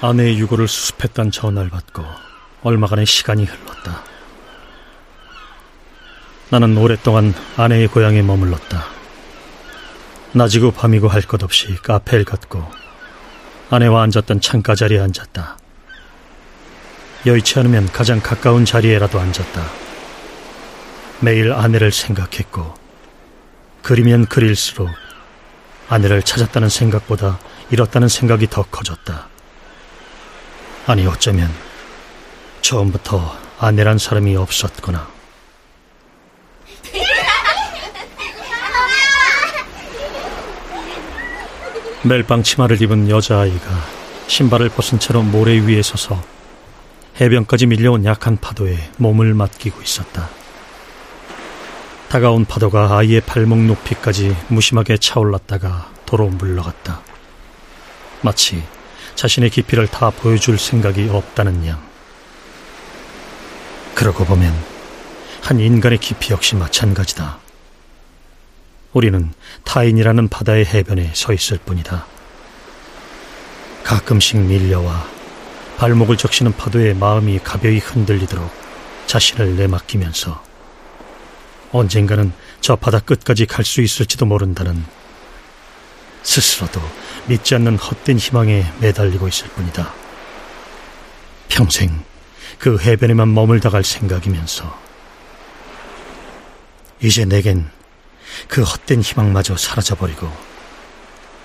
아내의 유고를 수습했던 전화를 받고 얼마간의 시간이 흘렀다. 나는 오랫동안 아내의 고향에 머물렀다. 낮이고 밤이고 할 것 없이 카페를 갔고 아내와 앉았던 창가 자리에 앉았다. 여의치 않으면 가장 가까운 자리에라도 앉았다. 매일 아내를 생각했고 그리면 그릴수록 아내를 찾았다는 생각보다 잃었다는 생각이 더 커졌다. 아니 어쩌면 처음부터 아내란 사람이 없었구나. 멜빵 치마를 입은 여자아이가 신발을 벗은 채로 모래 위에 서서 해변까지 밀려온 약한 파도에 몸을 맡기고 있었다. 다가온 파도가 아이의 발목 높이까지 무심하게 차올랐다가 도로 물러갔다. 마치 자신의 깊이를 다 보여줄 생각이 없다는 양. 그러고 보면 한 인간의 깊이 역시 마찬가지다. 우리는 타인이라는 바다의 해변에 서 있을 뿐이다. 가끔씩 밀려와 발목을 적시는 파도에 마음이 가벼이 흔들리도록 자신을 내맡기면서 언젠가는 저 바다 끝까지 갈 수 있을지도 모른다는 스스로도 믿지 않는 헛된 희망에 매달리고 있을 뿐이다. 평생 그 해변에만 머물다 갈 생각이면서 이제 내겐 그 헛된 희망마저 사라져버리고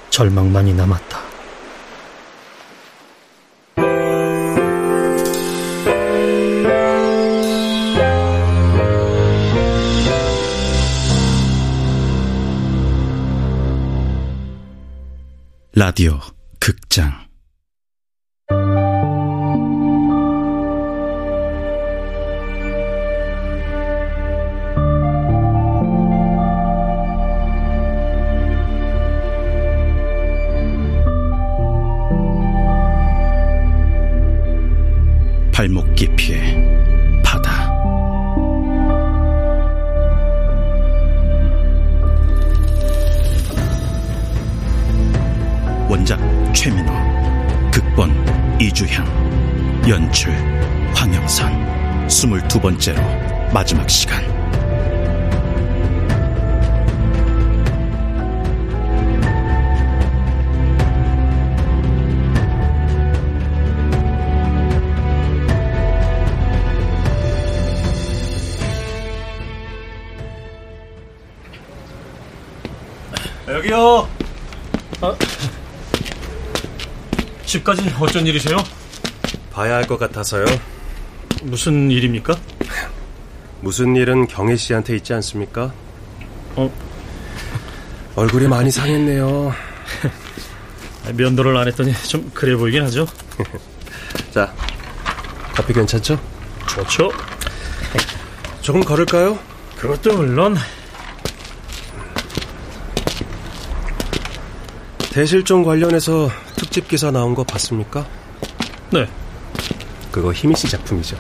절망만이 남았다. 라디오 극장 이주향, 연출 황영선, 스물두 번째로 마지막 시간. 여기요. 아, 집까지 어쩐 일이세요? 봐야 할 것 같아서요. 무슨 일입니까? 무슨 일은 경혜 씨한테 있지 않습니까? 어, 얼굴이 많이 상했네요. 면도를 안 했더니 좀 그래 보이긴 하죠. 자, 커피 괜찮죠? 좋죠. 조금 걸을까요? 그것도 물론 대실종 관련해서 특집 기사 나온 거 봤습니까? 네. 그거 희미 씨 작품이죠.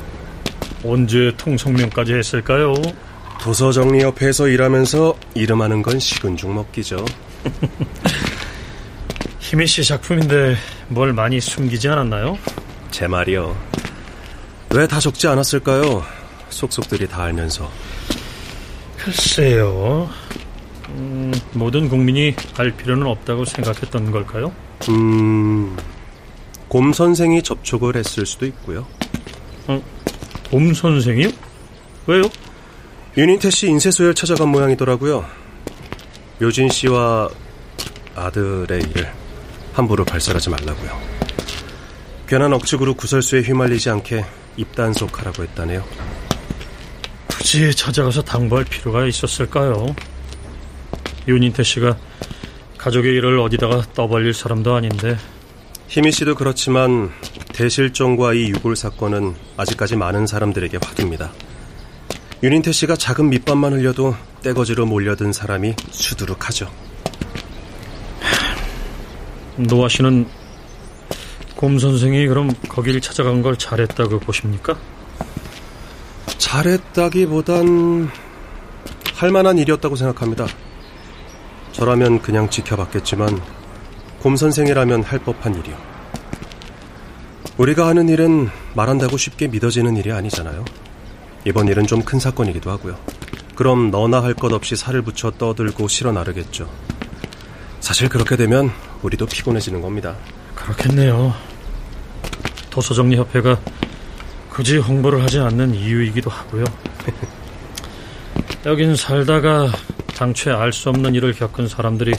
언제 통성명까지 했을까요? 도서 정리협회에서 일하면서 이름하는 건 식은 죽 먹기죠. 희미 씨 작품인데 뭘 많이 숨기지 않았나요? 제 말이요. 왜 다 적지 않았을까요? 속속들이 다 알면서. 글쎄요. 음, 모든 국민이 알 필요는 없다고 생각했던 걸까요? 음, 곰 선생이 접촉을 했을 수도 있고요. 어, 곰 선생이요? 왜요? 윤인태 씨 인쇄소에 찾아간 모양이더라고요. 묘진 씨와 아들의 일을 함부로 발설하지 말라고요. 괜한 억측으로 구설수에 휘말리지 않게 입단속하라고 했다네요. 굳이 찾아가서 당부할 필요가 있었을까요? 윤인태 씨가 가족의 일을 어디다가 떠벌릴 사람도 아닌데 희미 씨도 그렇지만 대실종과 이 유골 사건은 아직까지 많은 사람들에게 화두입니다. 윤인태 씨가 작은 밑밥만 흘려도 떼거지로 몰려든 사람이 수두룩하죠. 노아 씨는 곰 선생이 그럼 거길 찾아간 걸 잘했다고 보십니까? 잘했다기보단 할 만한 일이었다고 생각합니다. 저라면 그냥 지켜봤겠지만 곰 선생이라면 할 법한 일이요. 우리가 하는 일은 말한다고 쉽게 믿어지는 일이 아니잖아요. 이번 일은 좀 큰 사건이기도 하고요. 그럼 너나 할 것 없이 살을 붙여 떠들고 실어 나르겠죠. 사실 그렇게 되면 우리도 피곤해지는 겁니다. 그렇겠네요. 도서정리협회가 굳이 홍보를 하지 않는 이유이기도 하고요. 여긴 살다가 당최 알 수 없는 일을 겪은 사람들이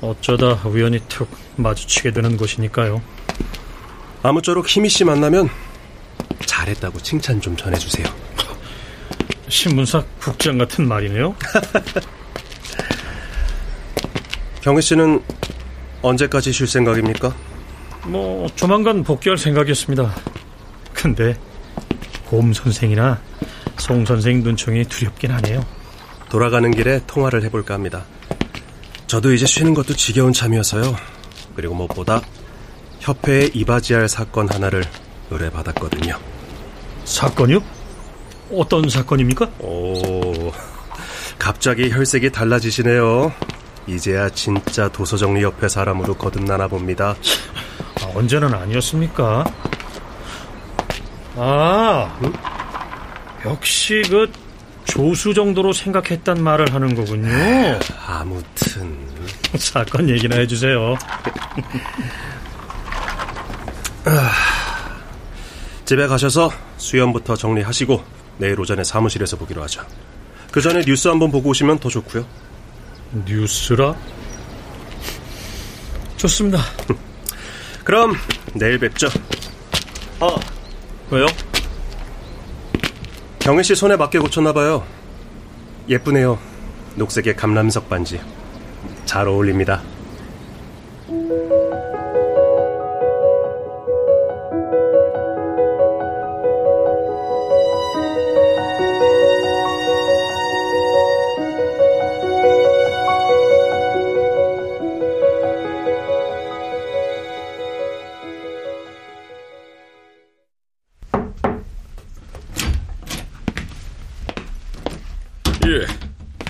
어쩌다 우연히 툭 마주치게 되는 곳이니까요. 아무쪼록 희미 씨 만나면 잘했다고 칭찬 좀 전해주세요. 신문사 국장 같은 말이네요. 경혜 씨는 언제까지 쉴 생각입니까? 뭐 조만간 복귀할 생각이었습니다. 근데 곰 선생이나 송 선생 눈총이 두렵긴 하네요. 돌아가는 길에 통화를 해볼까 합니다. 저도 이제 쉬는 것도 지겨운 참이어서요. 그리고 무엇보다 협회에 이바지할 사건 하나를 의뢰받았거든요. 사건이요? 어떤 사건입니까? 오, 갑자기 혈색이 달라지시네요. 이제야 진짜 도서정리협회 사람으로 거듭나나 봅니다. 아, 언제는 아니었습니까? 아, 응? 역시 그 조수 정도로 생각했단 말을 하는 거군요. 아무튼 사건 얘기나 해주세요. 집에 가셔서 수염부터 정리하시고 내일 오전에 사무실에서 보기로 하죠. 그 전에 뉴스 한번 보고 오시면 더 좋고요. 뉴스라? 좋습니다. 그럼 내일 뵙죠. 아, 왜요? 경혜 씨 손에 맞게 고쳤나 봐요. 예쁘네요. 녹색의 감람석 반지. 잘 어울립니다.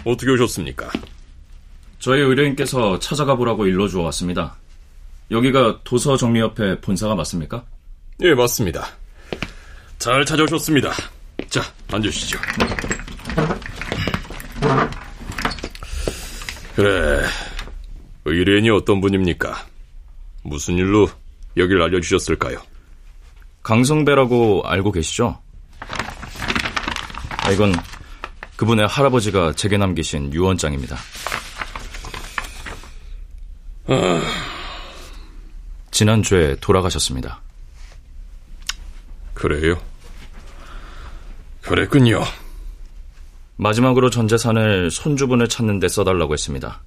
어떻게 오셨습니까? 저희 의뢰인께서 찾아가 보라고 일러주어 왔습니다. 여기가 도서정리협회 본사가 맞습니까? 예, 맞습니다. 잘 찾아오셨습니다. 자, 앉으시죠. 그래, 의뢰인이 어떤 분입니까? 무슨 일로 여길 알려주셨을까요? 강성배라고 알고 계시죠? 아, 이건 그분의 할아버지가 제게 남기신 유언장입니다. 아... 지난주에 돌아가셨습니다. 그래요? 그랬군요. 마지막으로 전 재산을 손주분을 찾는 데 써달라고 했습니다.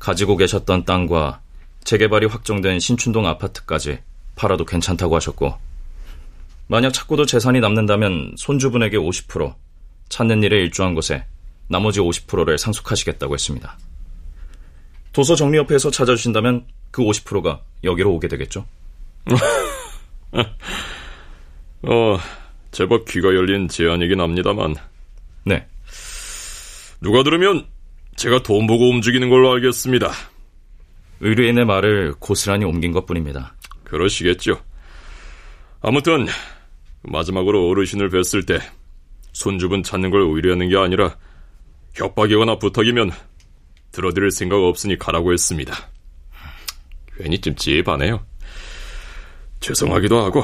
가지고 계셨던 땅과 재개발이 확정된 신춘동 아파트까지 팔아도 괜찮다고 하셨고, 만약 찾고도 재산이 남는다면 손주분에게 50%, 찾는 일에 일조한 곳에 나머지 50%를 상속하시겠다고 했습니다. 도서 정리협회에서 찾아주신다면 그 50%가 여기로 오게 되겠죠? 어, 제법 귀가 열린 제안이긴 합니다만. 네. 누가 들으면 제가 돈 보고 움직이는 걸로 알겠습니다. 의뢰인의 말을 고스란히 옮긴 것 뿐입니다. 그러시겠죠. 아무튼, 마지막으로 어르신을 뵀을 때 손주분 찾는 걸 의뢰하는 게 아니라 협박이거나 부탁이면 들어드릴 생각 없으니 가라고 했습니다. 괜히 찜찜하네요. 죄송하기도 하고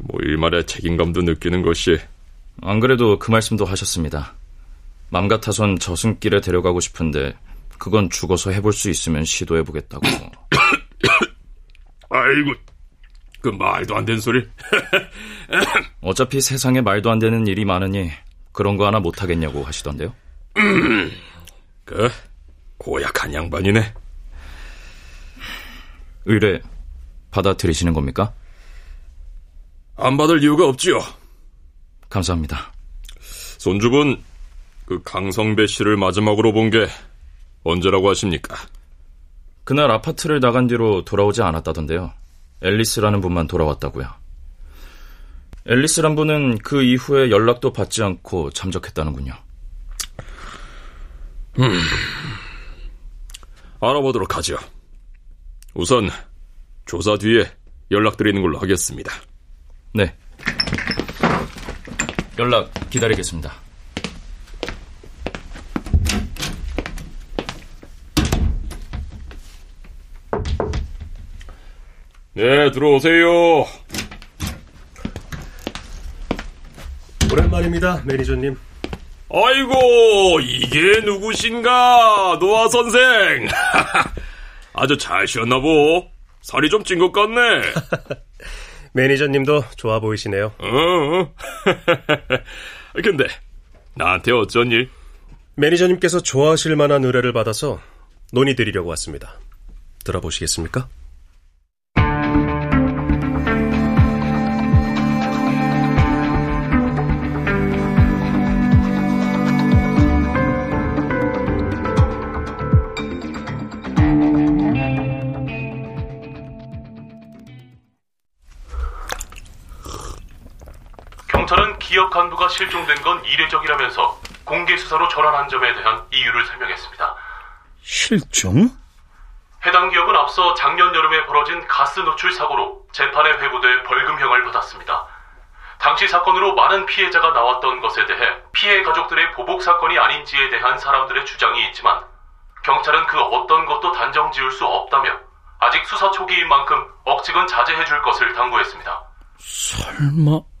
뭐 일말의 책임감도 느끼는 것이 안 그래도 그 말씀도 하셨습니다. 맘 같아선 저승길에 데려가고 싶은데 그건 죽어서 해볼 수 있으면 시도해보겠다고. 아이고 그 말도 안 되는 소리. 어차피 세상에 말도 안 되는 일이 많으니 그런 거 하나 못 하겠냐고 하시던데요. 음, 그 고약한 양반이네. 의뢰 받아들이시는 겁니까? 안 받을 이유가 없지요. 감사합니다. 손주분 그 강성배 씨를 마지막으로 본 게 언제라고 하십니까? 그날 아파트를 나간 뒤로 돌아오지 않았다던데요. 앨리스라는 분만 돌아왔다고요. 앨리스란 분은 그 이후에 연락도 받지 않고 잠적했다는군요. 음, 알아보도록 하죠. 우선 조사 뒤에 연락드리는 걸로 하겠습니다. 네. 연락 기다리겠습니다. 네, 들어오세요. 오랜만입니다, 매니저님. 아이고, 이게 누구신가, 노아 선생. 아주 잘 쉬었나 보. 살이 좀 찐 것 같네. 매니저님도 좋아 보이시네요. 어. 근데 나한테 어쩐 일? 매니저님께서 좋아하실 만한 의뢰를 받아서 논의드리려고 왔습니다. 들어보시겠습니까? 기업 간부가 실종된 건 이례적이라면서 공개 수사로 전환한 점에 대한 이유를 설명했습니다. 실종? 해당 기업은 앞서 작년 여름에 벌어진 가스 노출 사고로 재판에 회부돼 벌금형을 받았습니다. 당시 사건으로 많은 피해자가 나왔던 것에 대해 피해 가족들의 보복 사건이 아닌지에 대한 사람들의 주장이 있지만 경찰은 그 어떤 것도 단정 지을 수 없다며 아직 수사 초기인 만큼 억측은 자제해 줄 것을 당부했습니다. 설마...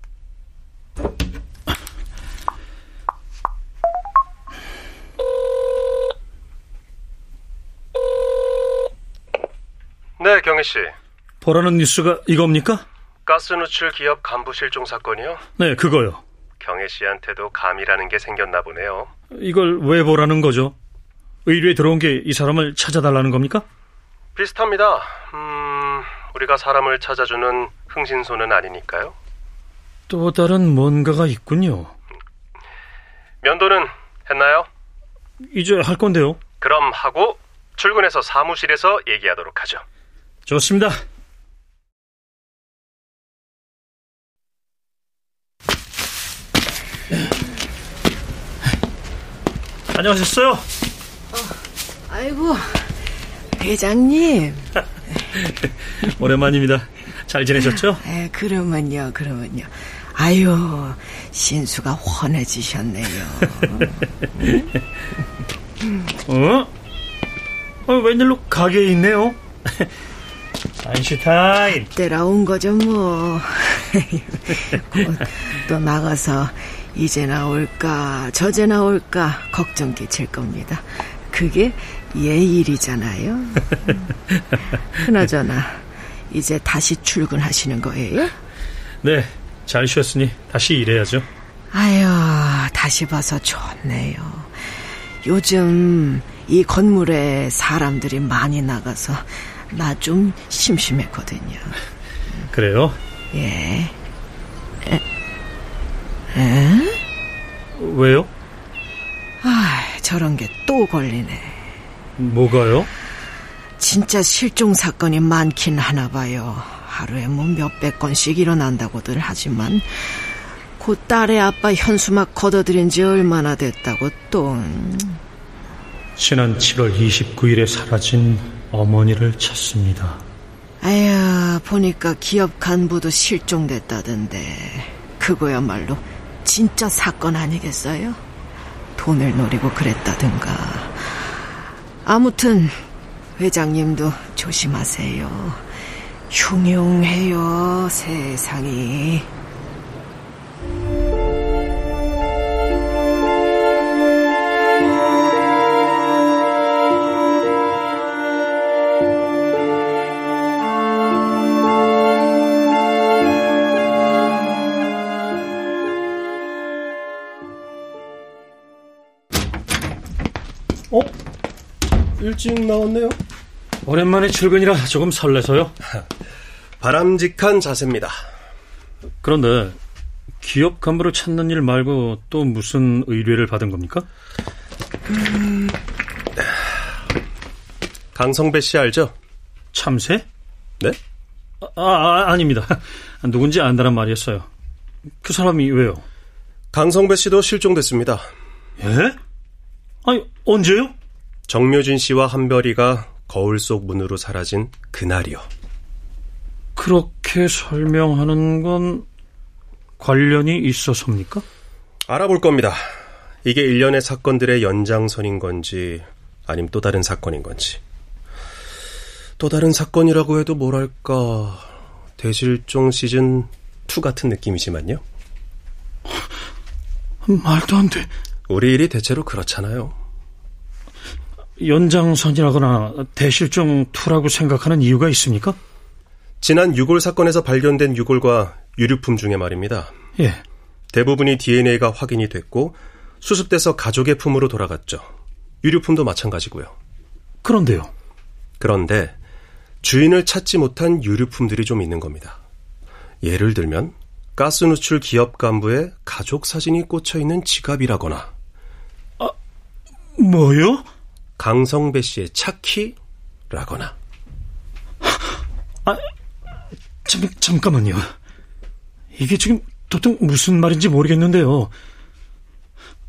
네, 경혜 씨. 보라는 뉴스가 이겁니까? 가스 누출 기업 간부 실종 사건이요? 네, 그거요. 경혜 씨한테도 감이라는 게 생겼나 보네요. 이걸 왜 보라는 거죠? 의뢰에 들어온 게 이 사람을 찾아달라는 겁니까? 비슷합니다. 음, 우리가 사람을 찾아주는 흥신소는 아니니까요. 또 다른 뭔가가 있군요. 면도는 했나요? 이제 할 건데요. 그럼 하고 출근해서 사무실에서 얘기하도록 하죠. 좋습니다. 안녕하셨어요? 아이고, 회장님. 오랜만입니다. 잘 지내셨죠? 에, 그러면요, 그러면요. 아유, 신수가 훤해지셨네요. 어? 어, 웬일로 가게에 있네요? 아인슈타인. 때라온 거죠, 뭐. 곧또 나가서 이제 나올까, 저제 나올까 걱정 끼칠 겁니다. 그게 얘 일이잖아요. 그나저나, 이제 다시 출근하시는 거예요? 네, 잘 쉬었으니 다시 일해야죠. 아유, 다시 봐서 좋네요. 요즘 이 건물에 사람들이 많이 나가서 나 좀 심심했거든요. 그래요? 예. 에? 에? 왜요? 아, 저런 게 또 걸리네. 뭐가요? 진짜 실종 사건이 많긴 하나 봐요. 하루에 뭐 몇백 건씩 일어난다고들 하지만 그 딸의 아빠 현수막 걷어들인 지 얼마나 됐다고 또 음, 지난 7월 29일에 사라진 어머니를 찾습니다. 아야 보니까 기업 간부도 실종됐다던데 그거야말로 진짜 사건 아니겠어요? 돈을 노리고 그랬다든가 아무튼 회장님도 조심하세요 흉흉해요 세상이 일찍 나왔네요. 오랜만에 출근이라 조금 설레서요. 바람직한 자세입니다. 그런데 기업 간부를 찾는 일 말고 또 무슨 의뢰를 받은 겁니까? 강성배 씨 알죠? 참새? 네? 아, 아 아닙니다. 누군지 안다란 말이었어요. 그 사람이 왜요? 강성배 씨도 실종됐습니다. 예? 아니 언제요? 정묘진 씨와 한별이가 거울 속 문으로 사라진 그날이요. 그렇게 설명하는 건 관련이 있어서입니까? 알아볼 겁니다. 이게 일련의 사건들의 연장선인 건지 아니면 또 다른 사건인 건지. 또 다른 사건이라고 해도 뭐랄까 대실종 시즌 2 같은 느낌이지만요. 말도 안 돼. 우리 일이 대체로 그렇잖아요. 연장선이라거나 대실종 2라고 생각하는 이유가 있습니까? 지난 유골 사건에서 발견된 유골과 유류품 중에 말입니다. 예. 대부분이 DNA가 확인이 됐고 수습돼서 가족의 품으로 돌아갔죠. 유류품도 마찬가지고요. 그런데요. 그런데 주인을 찾지 못한 유류품들이 좀 있는 겁니다. 예를 들면 가스 누출 기업 간부의 가족 사진이 꽂혀 있는 지갑이라거나 아, 뭐요? 강성배 씨의 차키라거나 아, 잠, 잠깐만요. 이게 지금 도통 무슨 말인지 모르겠는데요.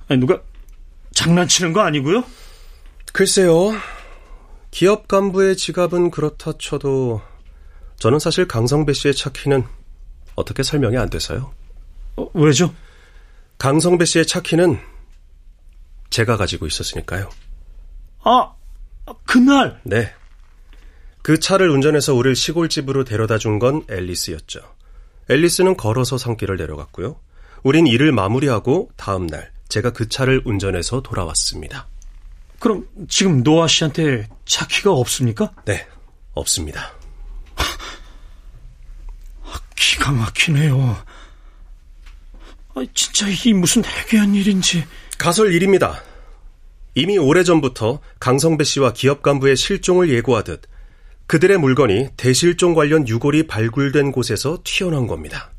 아니, 누가 장난치는 거 아니고요? 글쎄요. 기업 간부의 지갑은 그렇다 쳐도 저는 사실 강성배 씨의 차키는 어떻게 설명이 안 돼서요. 어, 왜죠? 강성배 씨의 차키는 제가 가지고 있었으니까요. 아, 그날? 네. 그 차를 운전해서 우리를 시골집으로 데려다 준 건 앨리스였죠. 앨리스는 걸어서 산길을 내려갔고요. 우린 일을 마무리하고 다음 날 제가 그 차를 운전해서 돌아왔습니다. 그럼 지금 노아 씨한테 차 키가 없습니까? 네, 없습니다. 기가 막히네요. 아, 진짜 이게 무슨 해괴한 일인지. 가설 일입니다. 이미 오래전부터 강성배 씨와 기업 간부의 실종을 예고하듯 그들의 물건이 대실종 관련 유골이 발굴된 곳에서 튀어나온 겁니다.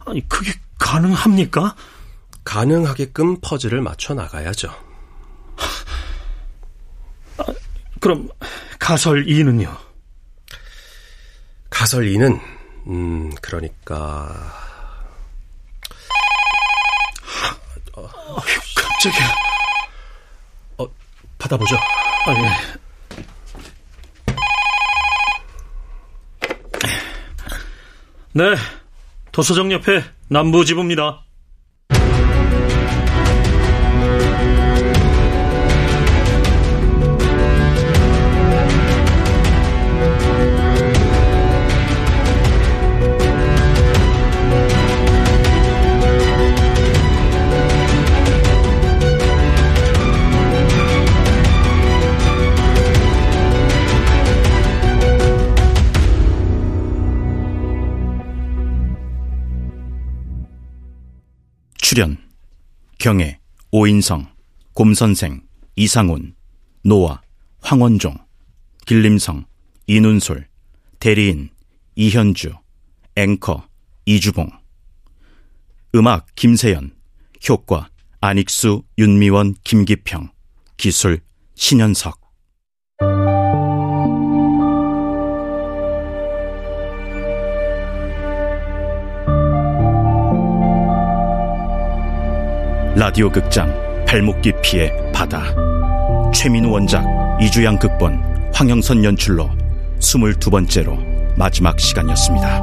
아니, 그게 가능합니까? 가능하게끔 퍼즐을 맞춰 나가야죠. 아, 그럼 가설 2는요? 가설 2는 음, 그러니까 어, 깜짝이야. 어, 받아보죠. 아, 예. 네, 도서정 옆에 남부지부입니다. 출연 경애, 오인성, 곰선생, 이상훈, 노아, 황원종, 길림성, 이눈솔, 대리인, 이현주, 앵커, 이주봉. 음악 김세연, 효과 안익수, 윤미원, 김기평, 기술 신현석 라디오 극장 발목 깊이의 바다 최민우 원작 이주양 극본 황영선 연출로 스물두 번째로 마지막 시간이었습니다.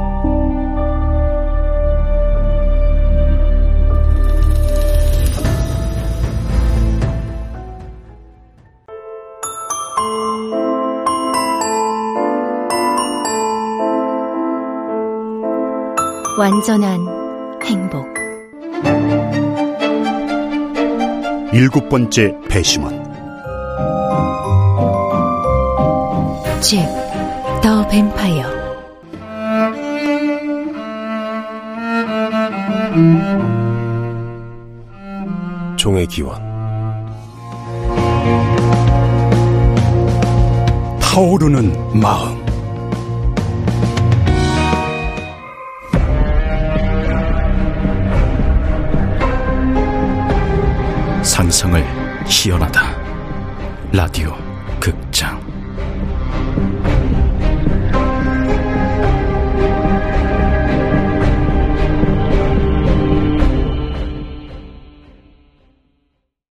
완전한 행복 일곱 번째 배심원. 잭, 더 뱀파이어. 종의 기원. 타오르는 마음 희연하다. 라디오